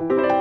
너에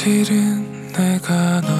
실은 내가 너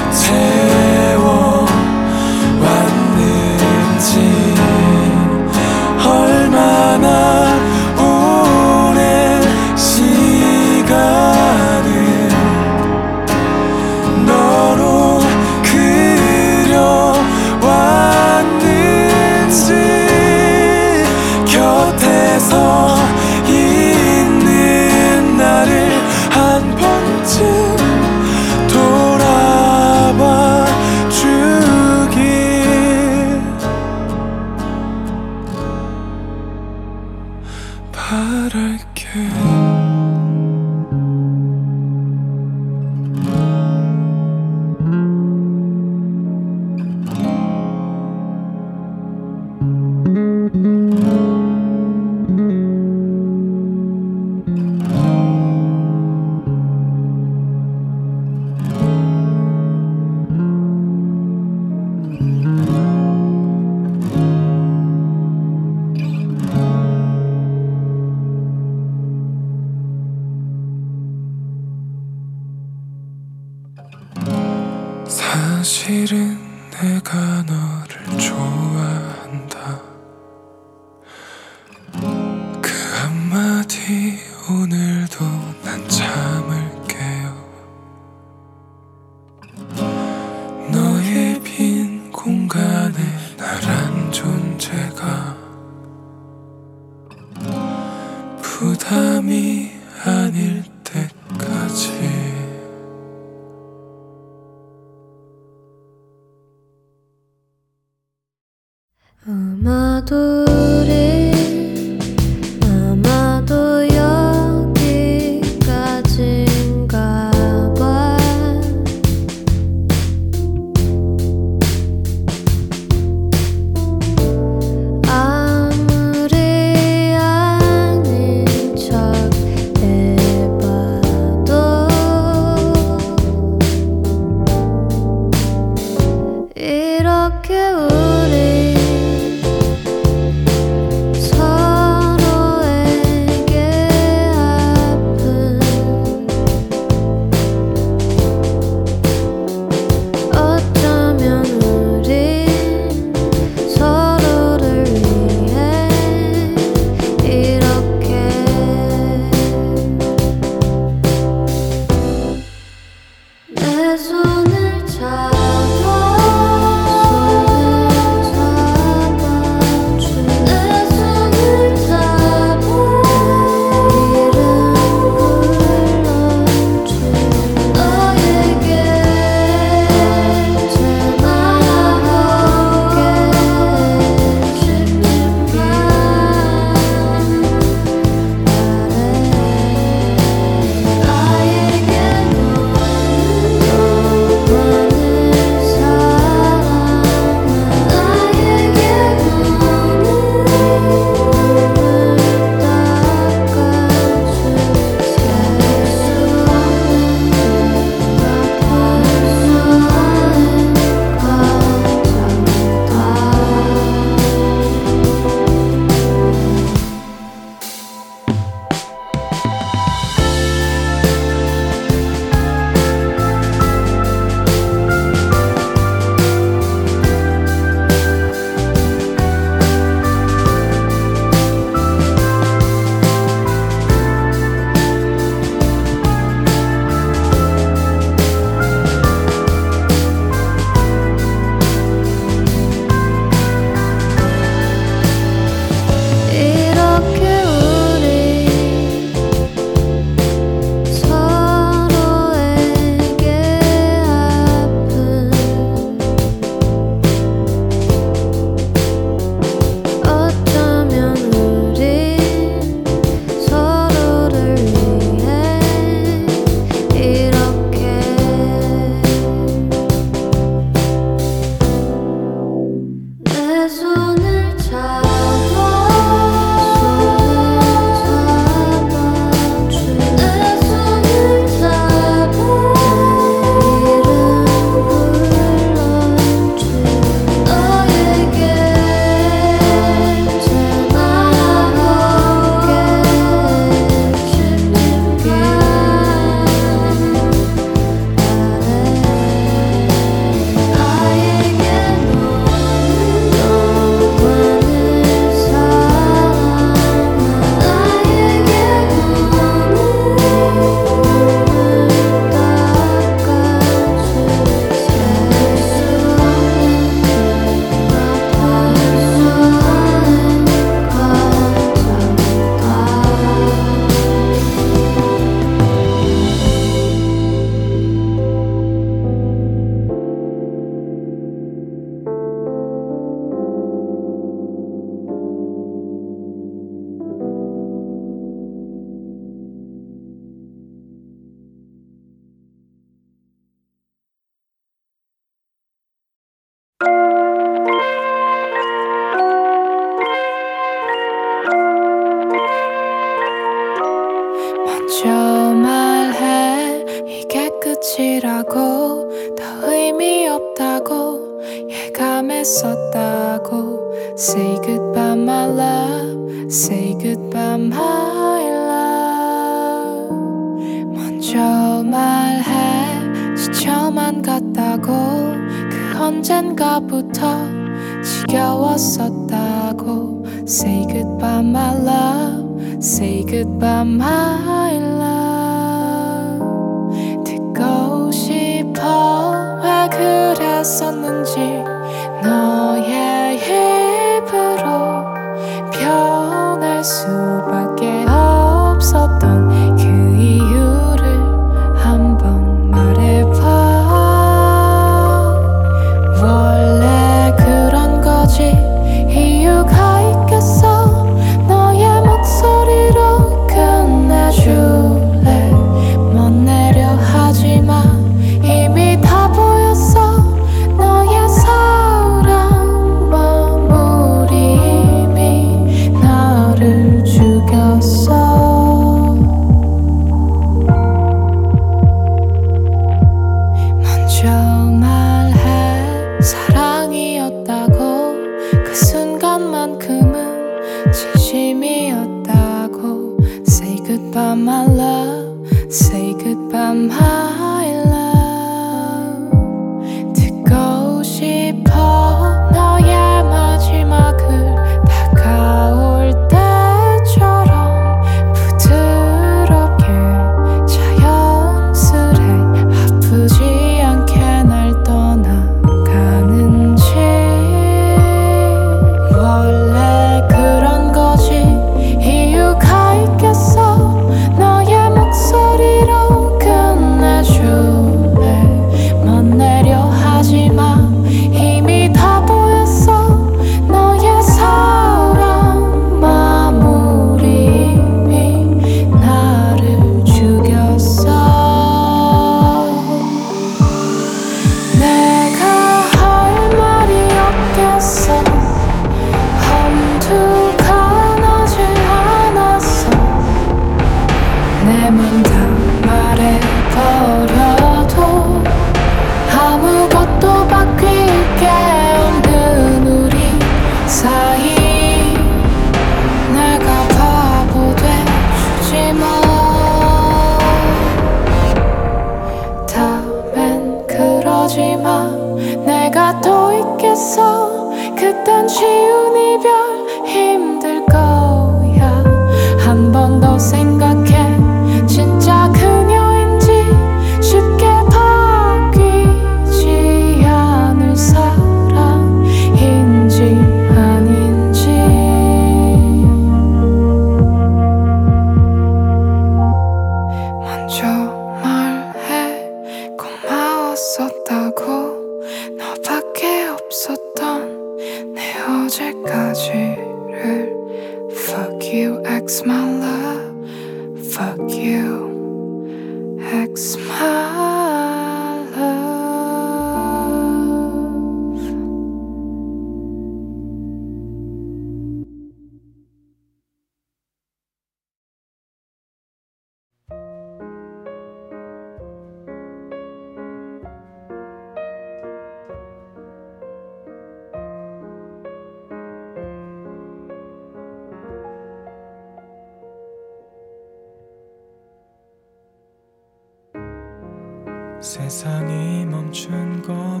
세상이 멈춘 것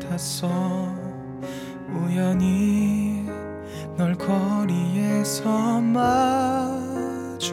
같았어 우연히 널 거리에서 마주쳐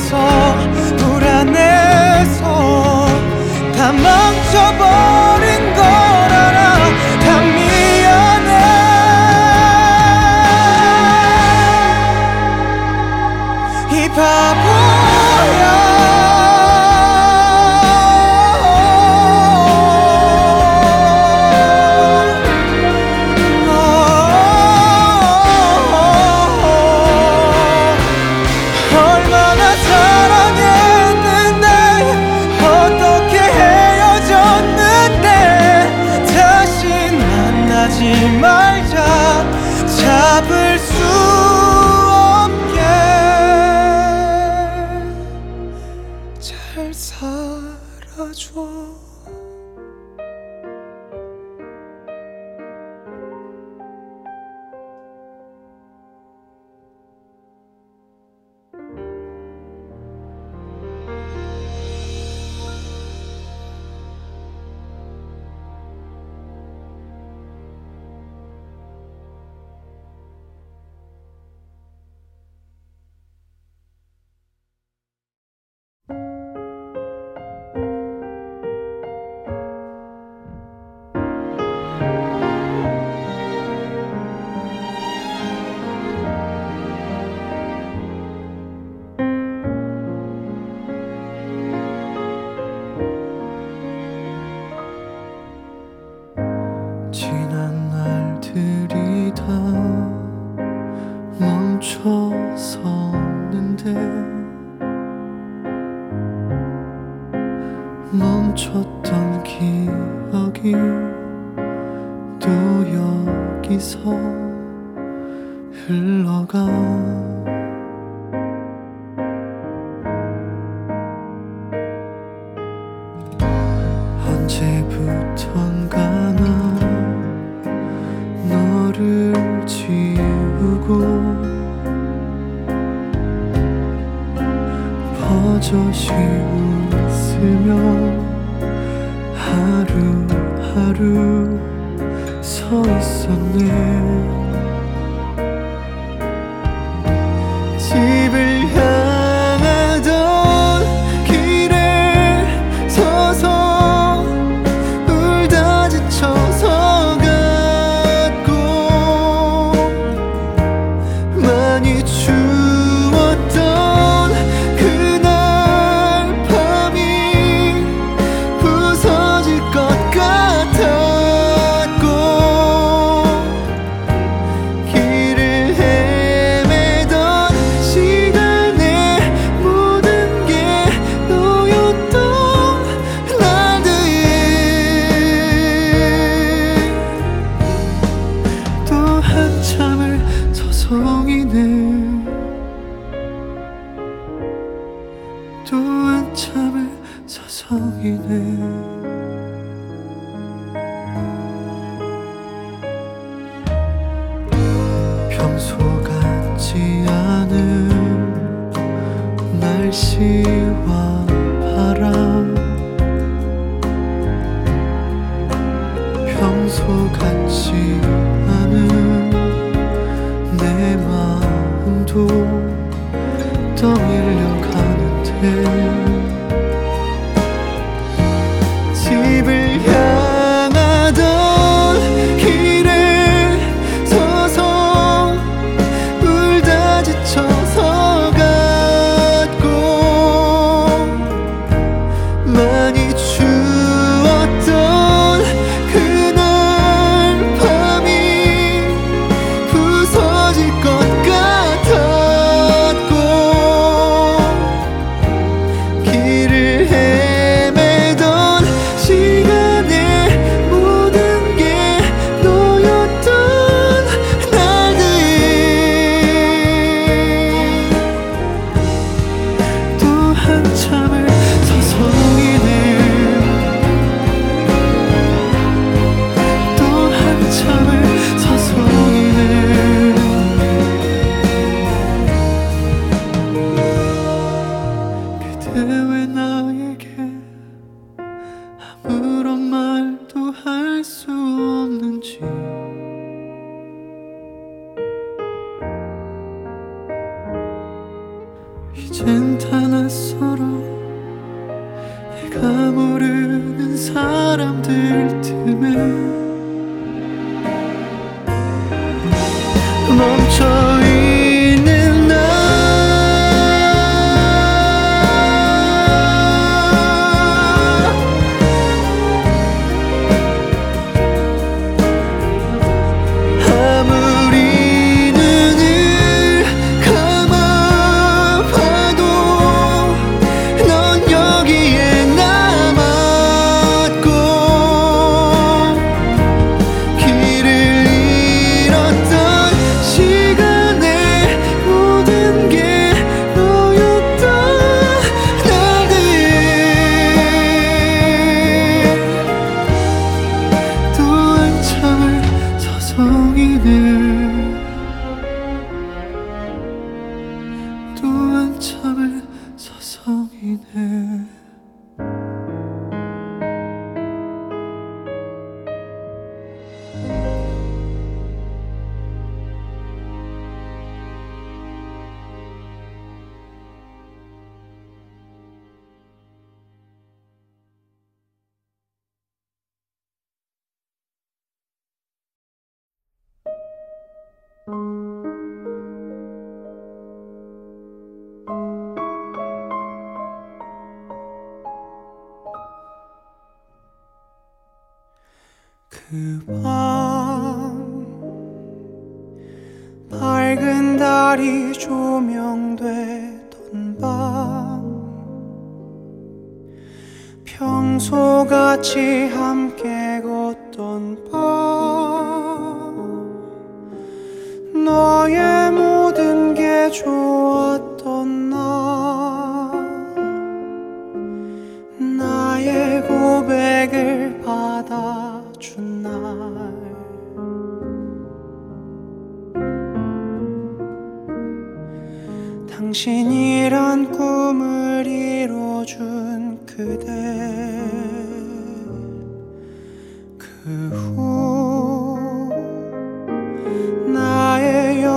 불안해서 불안해서 담아 se 괜찮아 서로 내가 모르는 사람들 틈에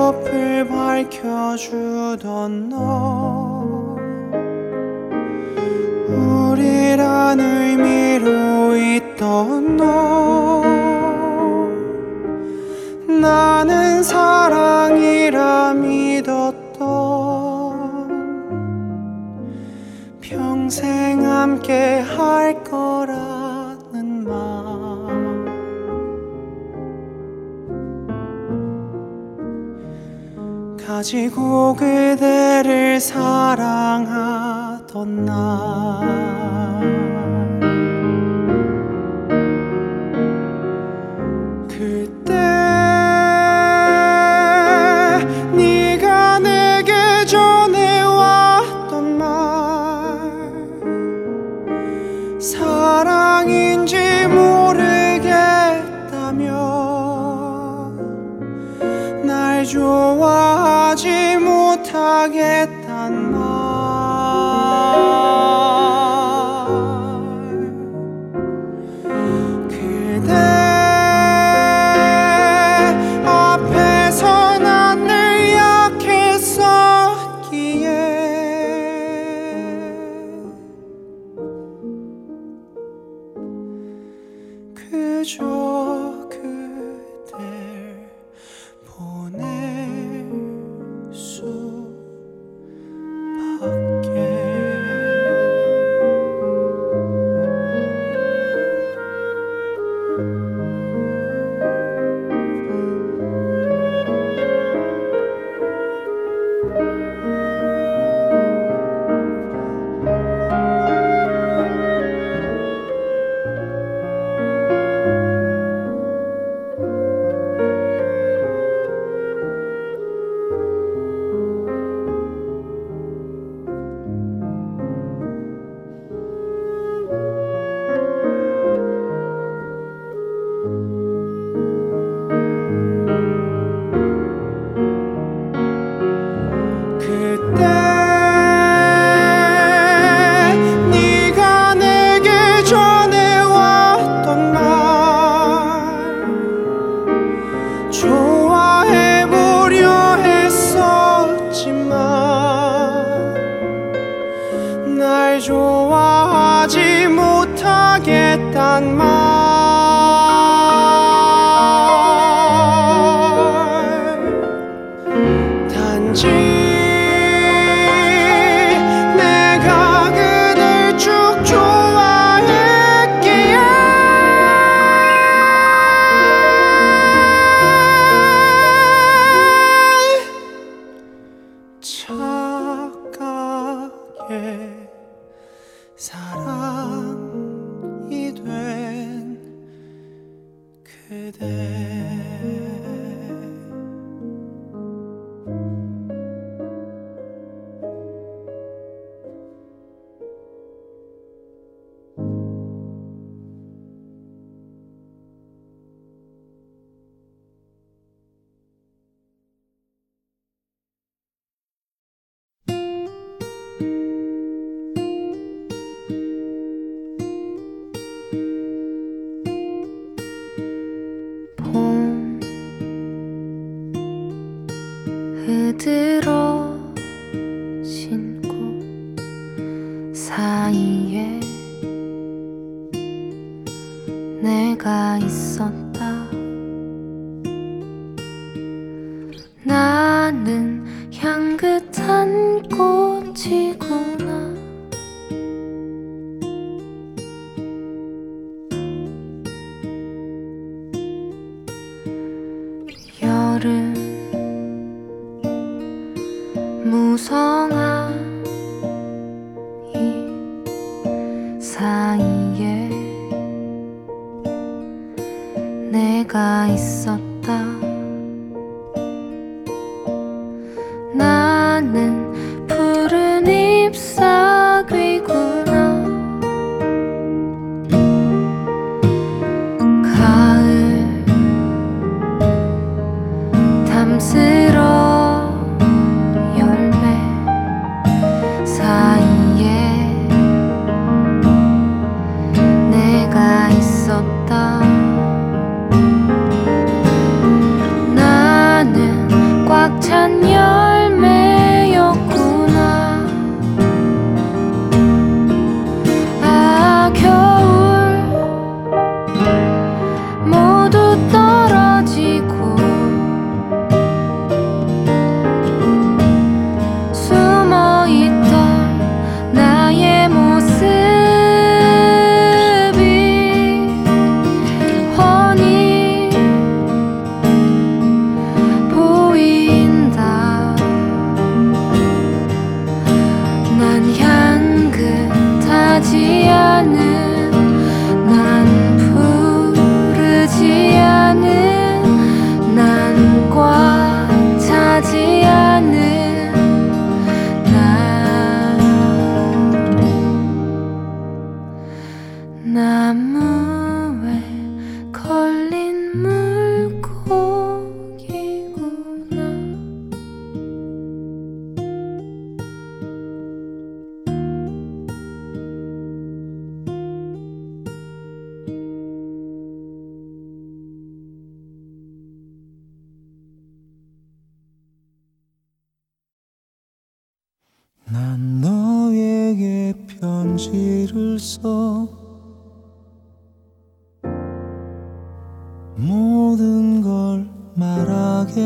옆을 밝혀주던 너. 우리란 의미로 있던 너. 나는 사랑 가지고 그대를 사랑하던 나.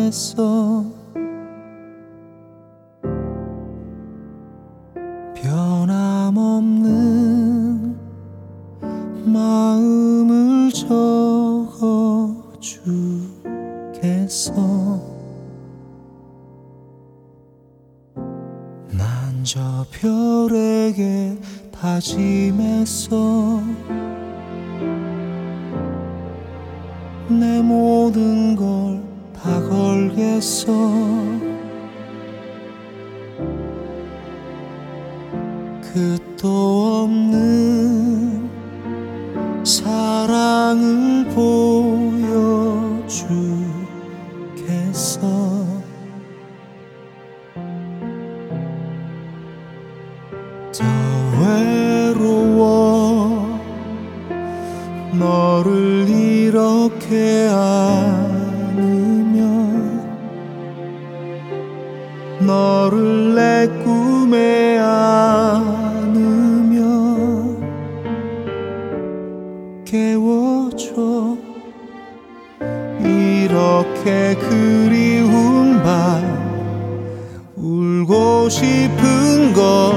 안에서 변함없는 마음을 적어 주겠어. 난 저 별에게 다짐했어. 그렇게 아니면 너를 내 꿈에 안으면 깨워줘. 이렇게 그리운 밤 울고 싶은 걸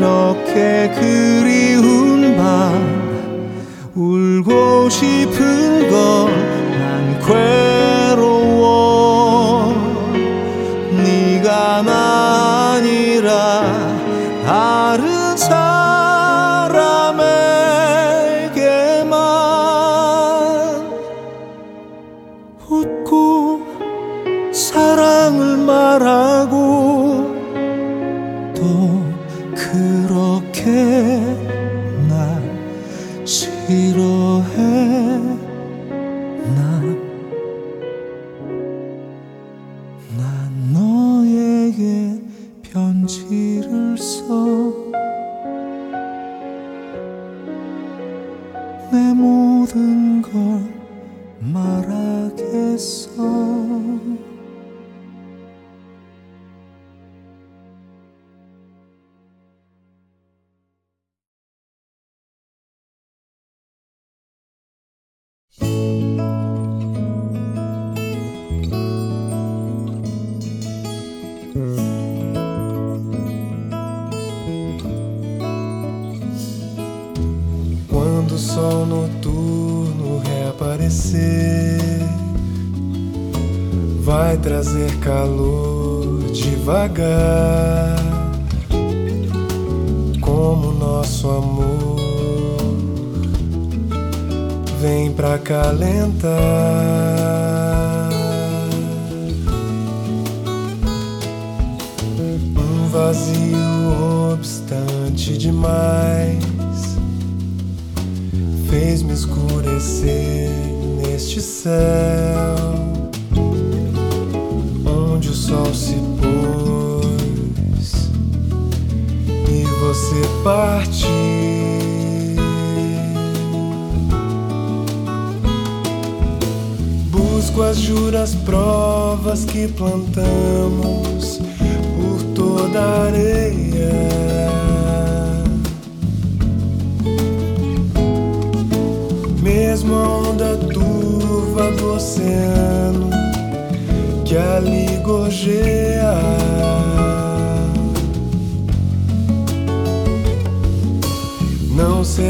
이렇게 그리운 밤 울고 싶은 건난 괴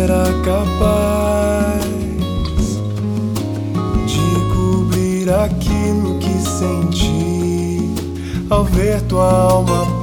será capaz de cobrir aquilo que senti ao ver tua alma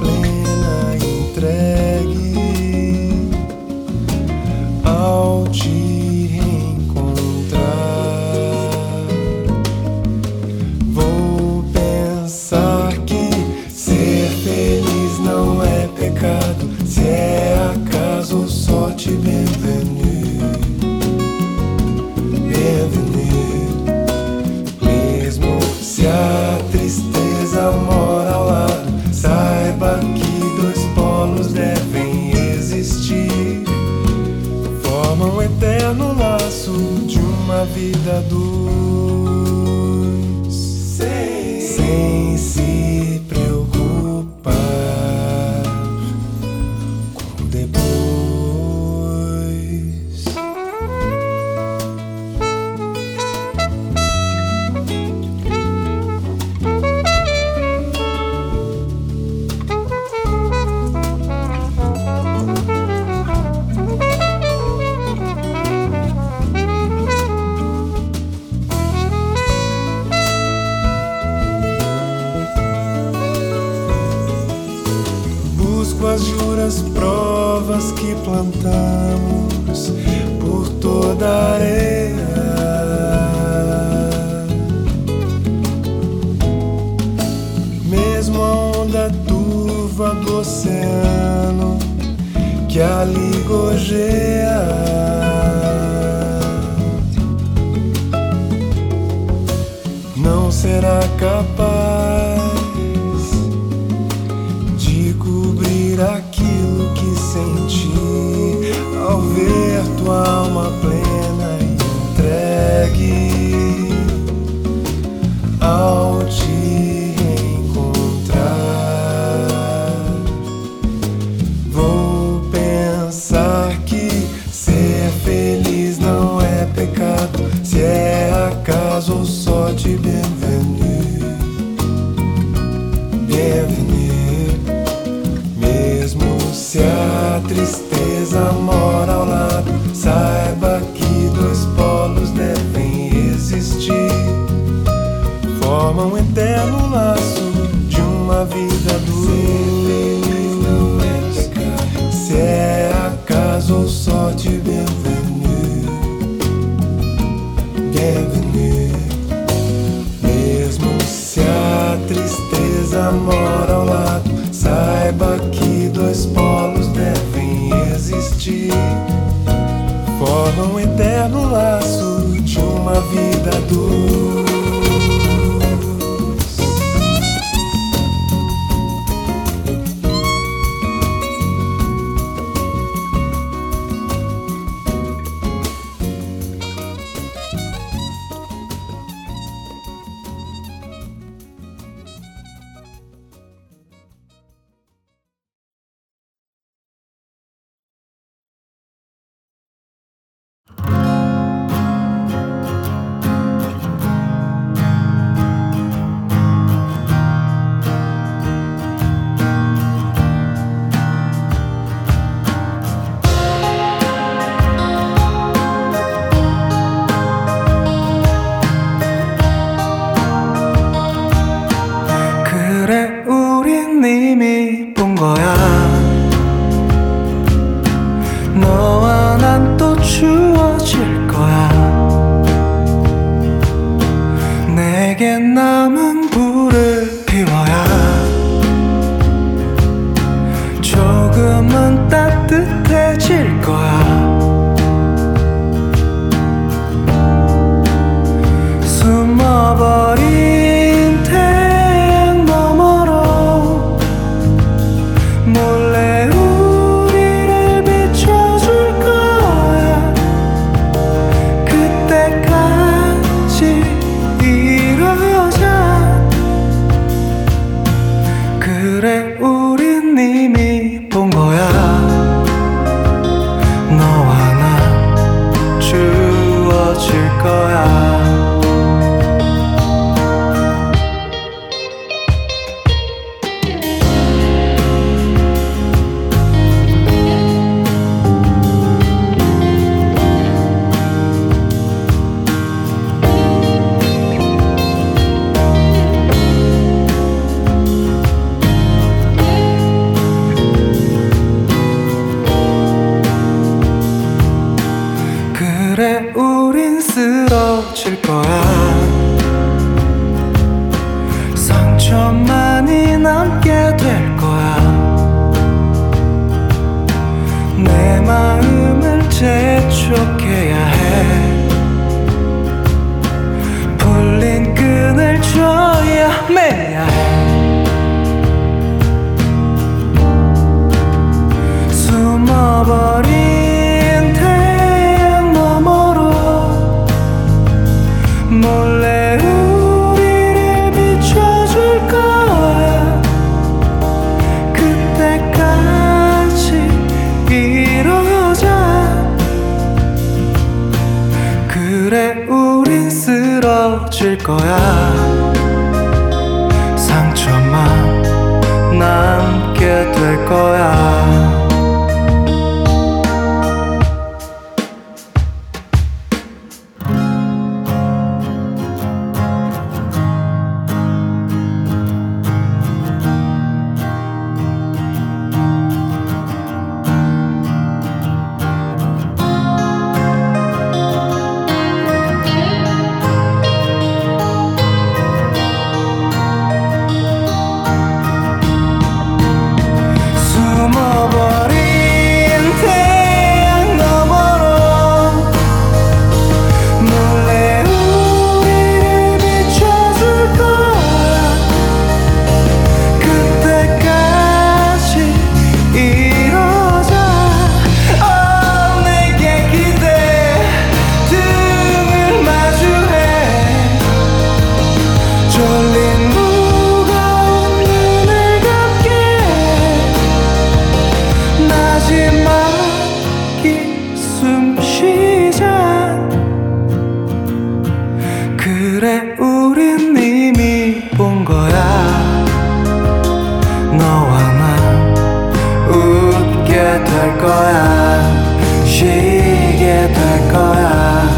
될 거야. 쉬게 될 거야.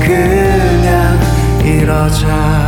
그냥 이러자.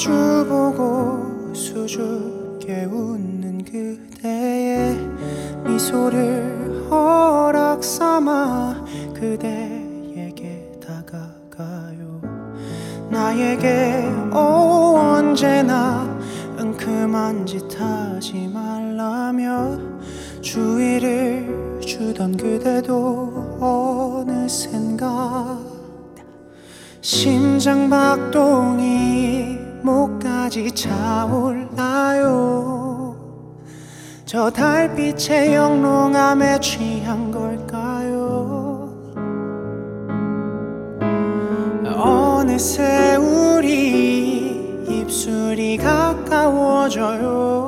마주보고 수줍게 웃는 그대의 미소를 허락 삼아 그대에게 다가가요. 나에게 오 언제나 은큼한 짓 하지 말라며 주의를 주던 그대도 어느샌가. 심장박동이 어디까지 차올나요. 저 달빛의 영롱함에 취한 걸까요? 어느새 우리 입술이 가까워져요.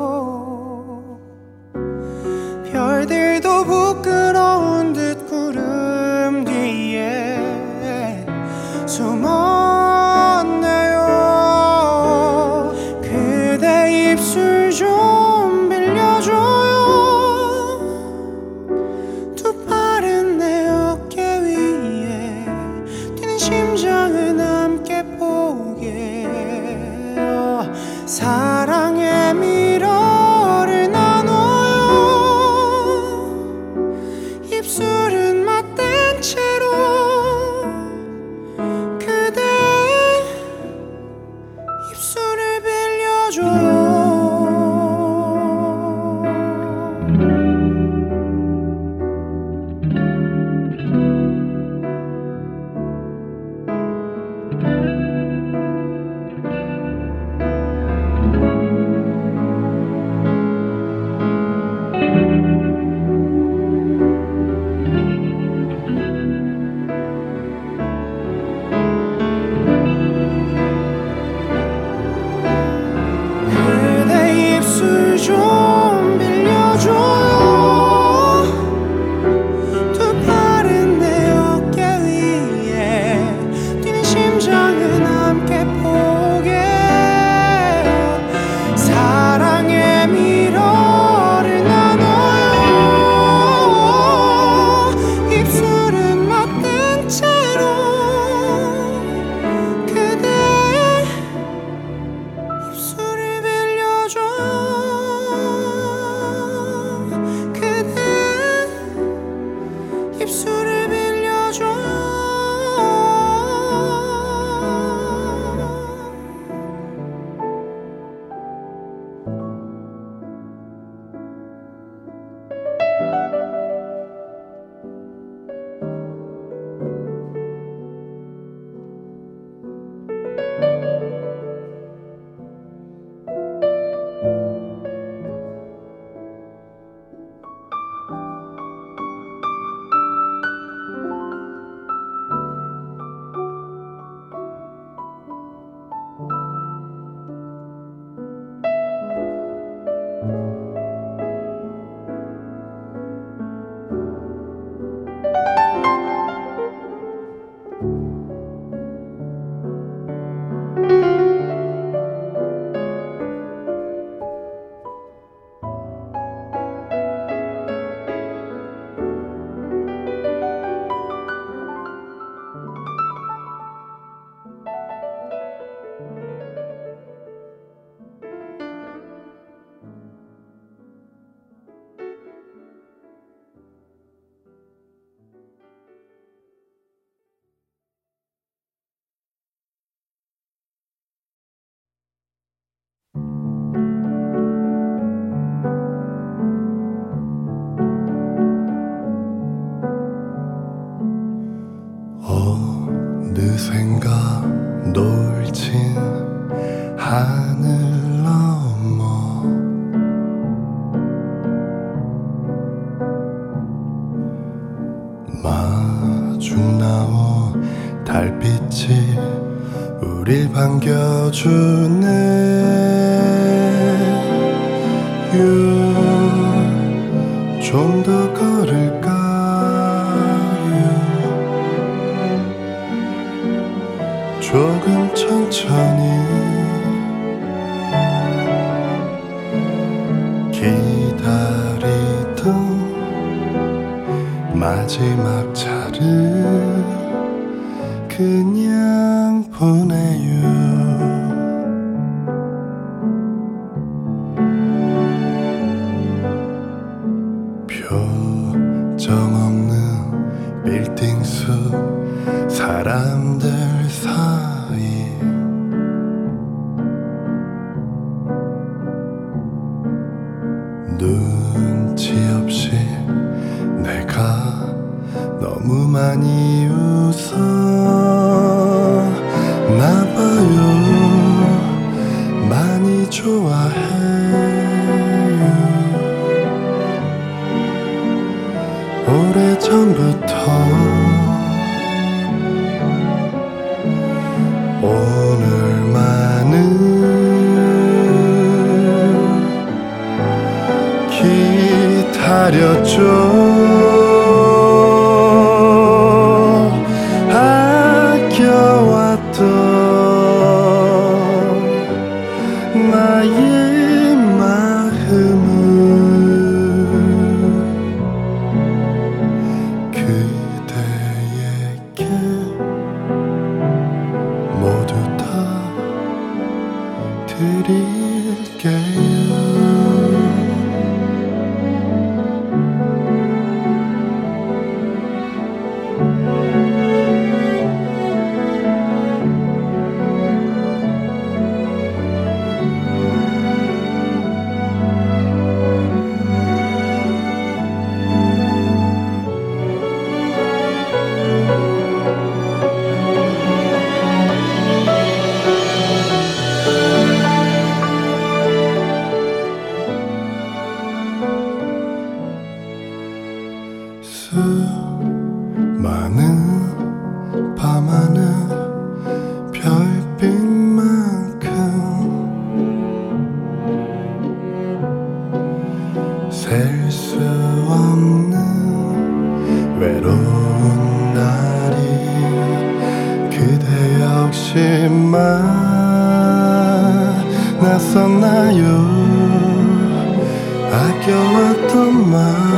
천천히 기다리던 마지막 차를 그냥 보내요. 지마 낯선 나요. 아껴왔던 말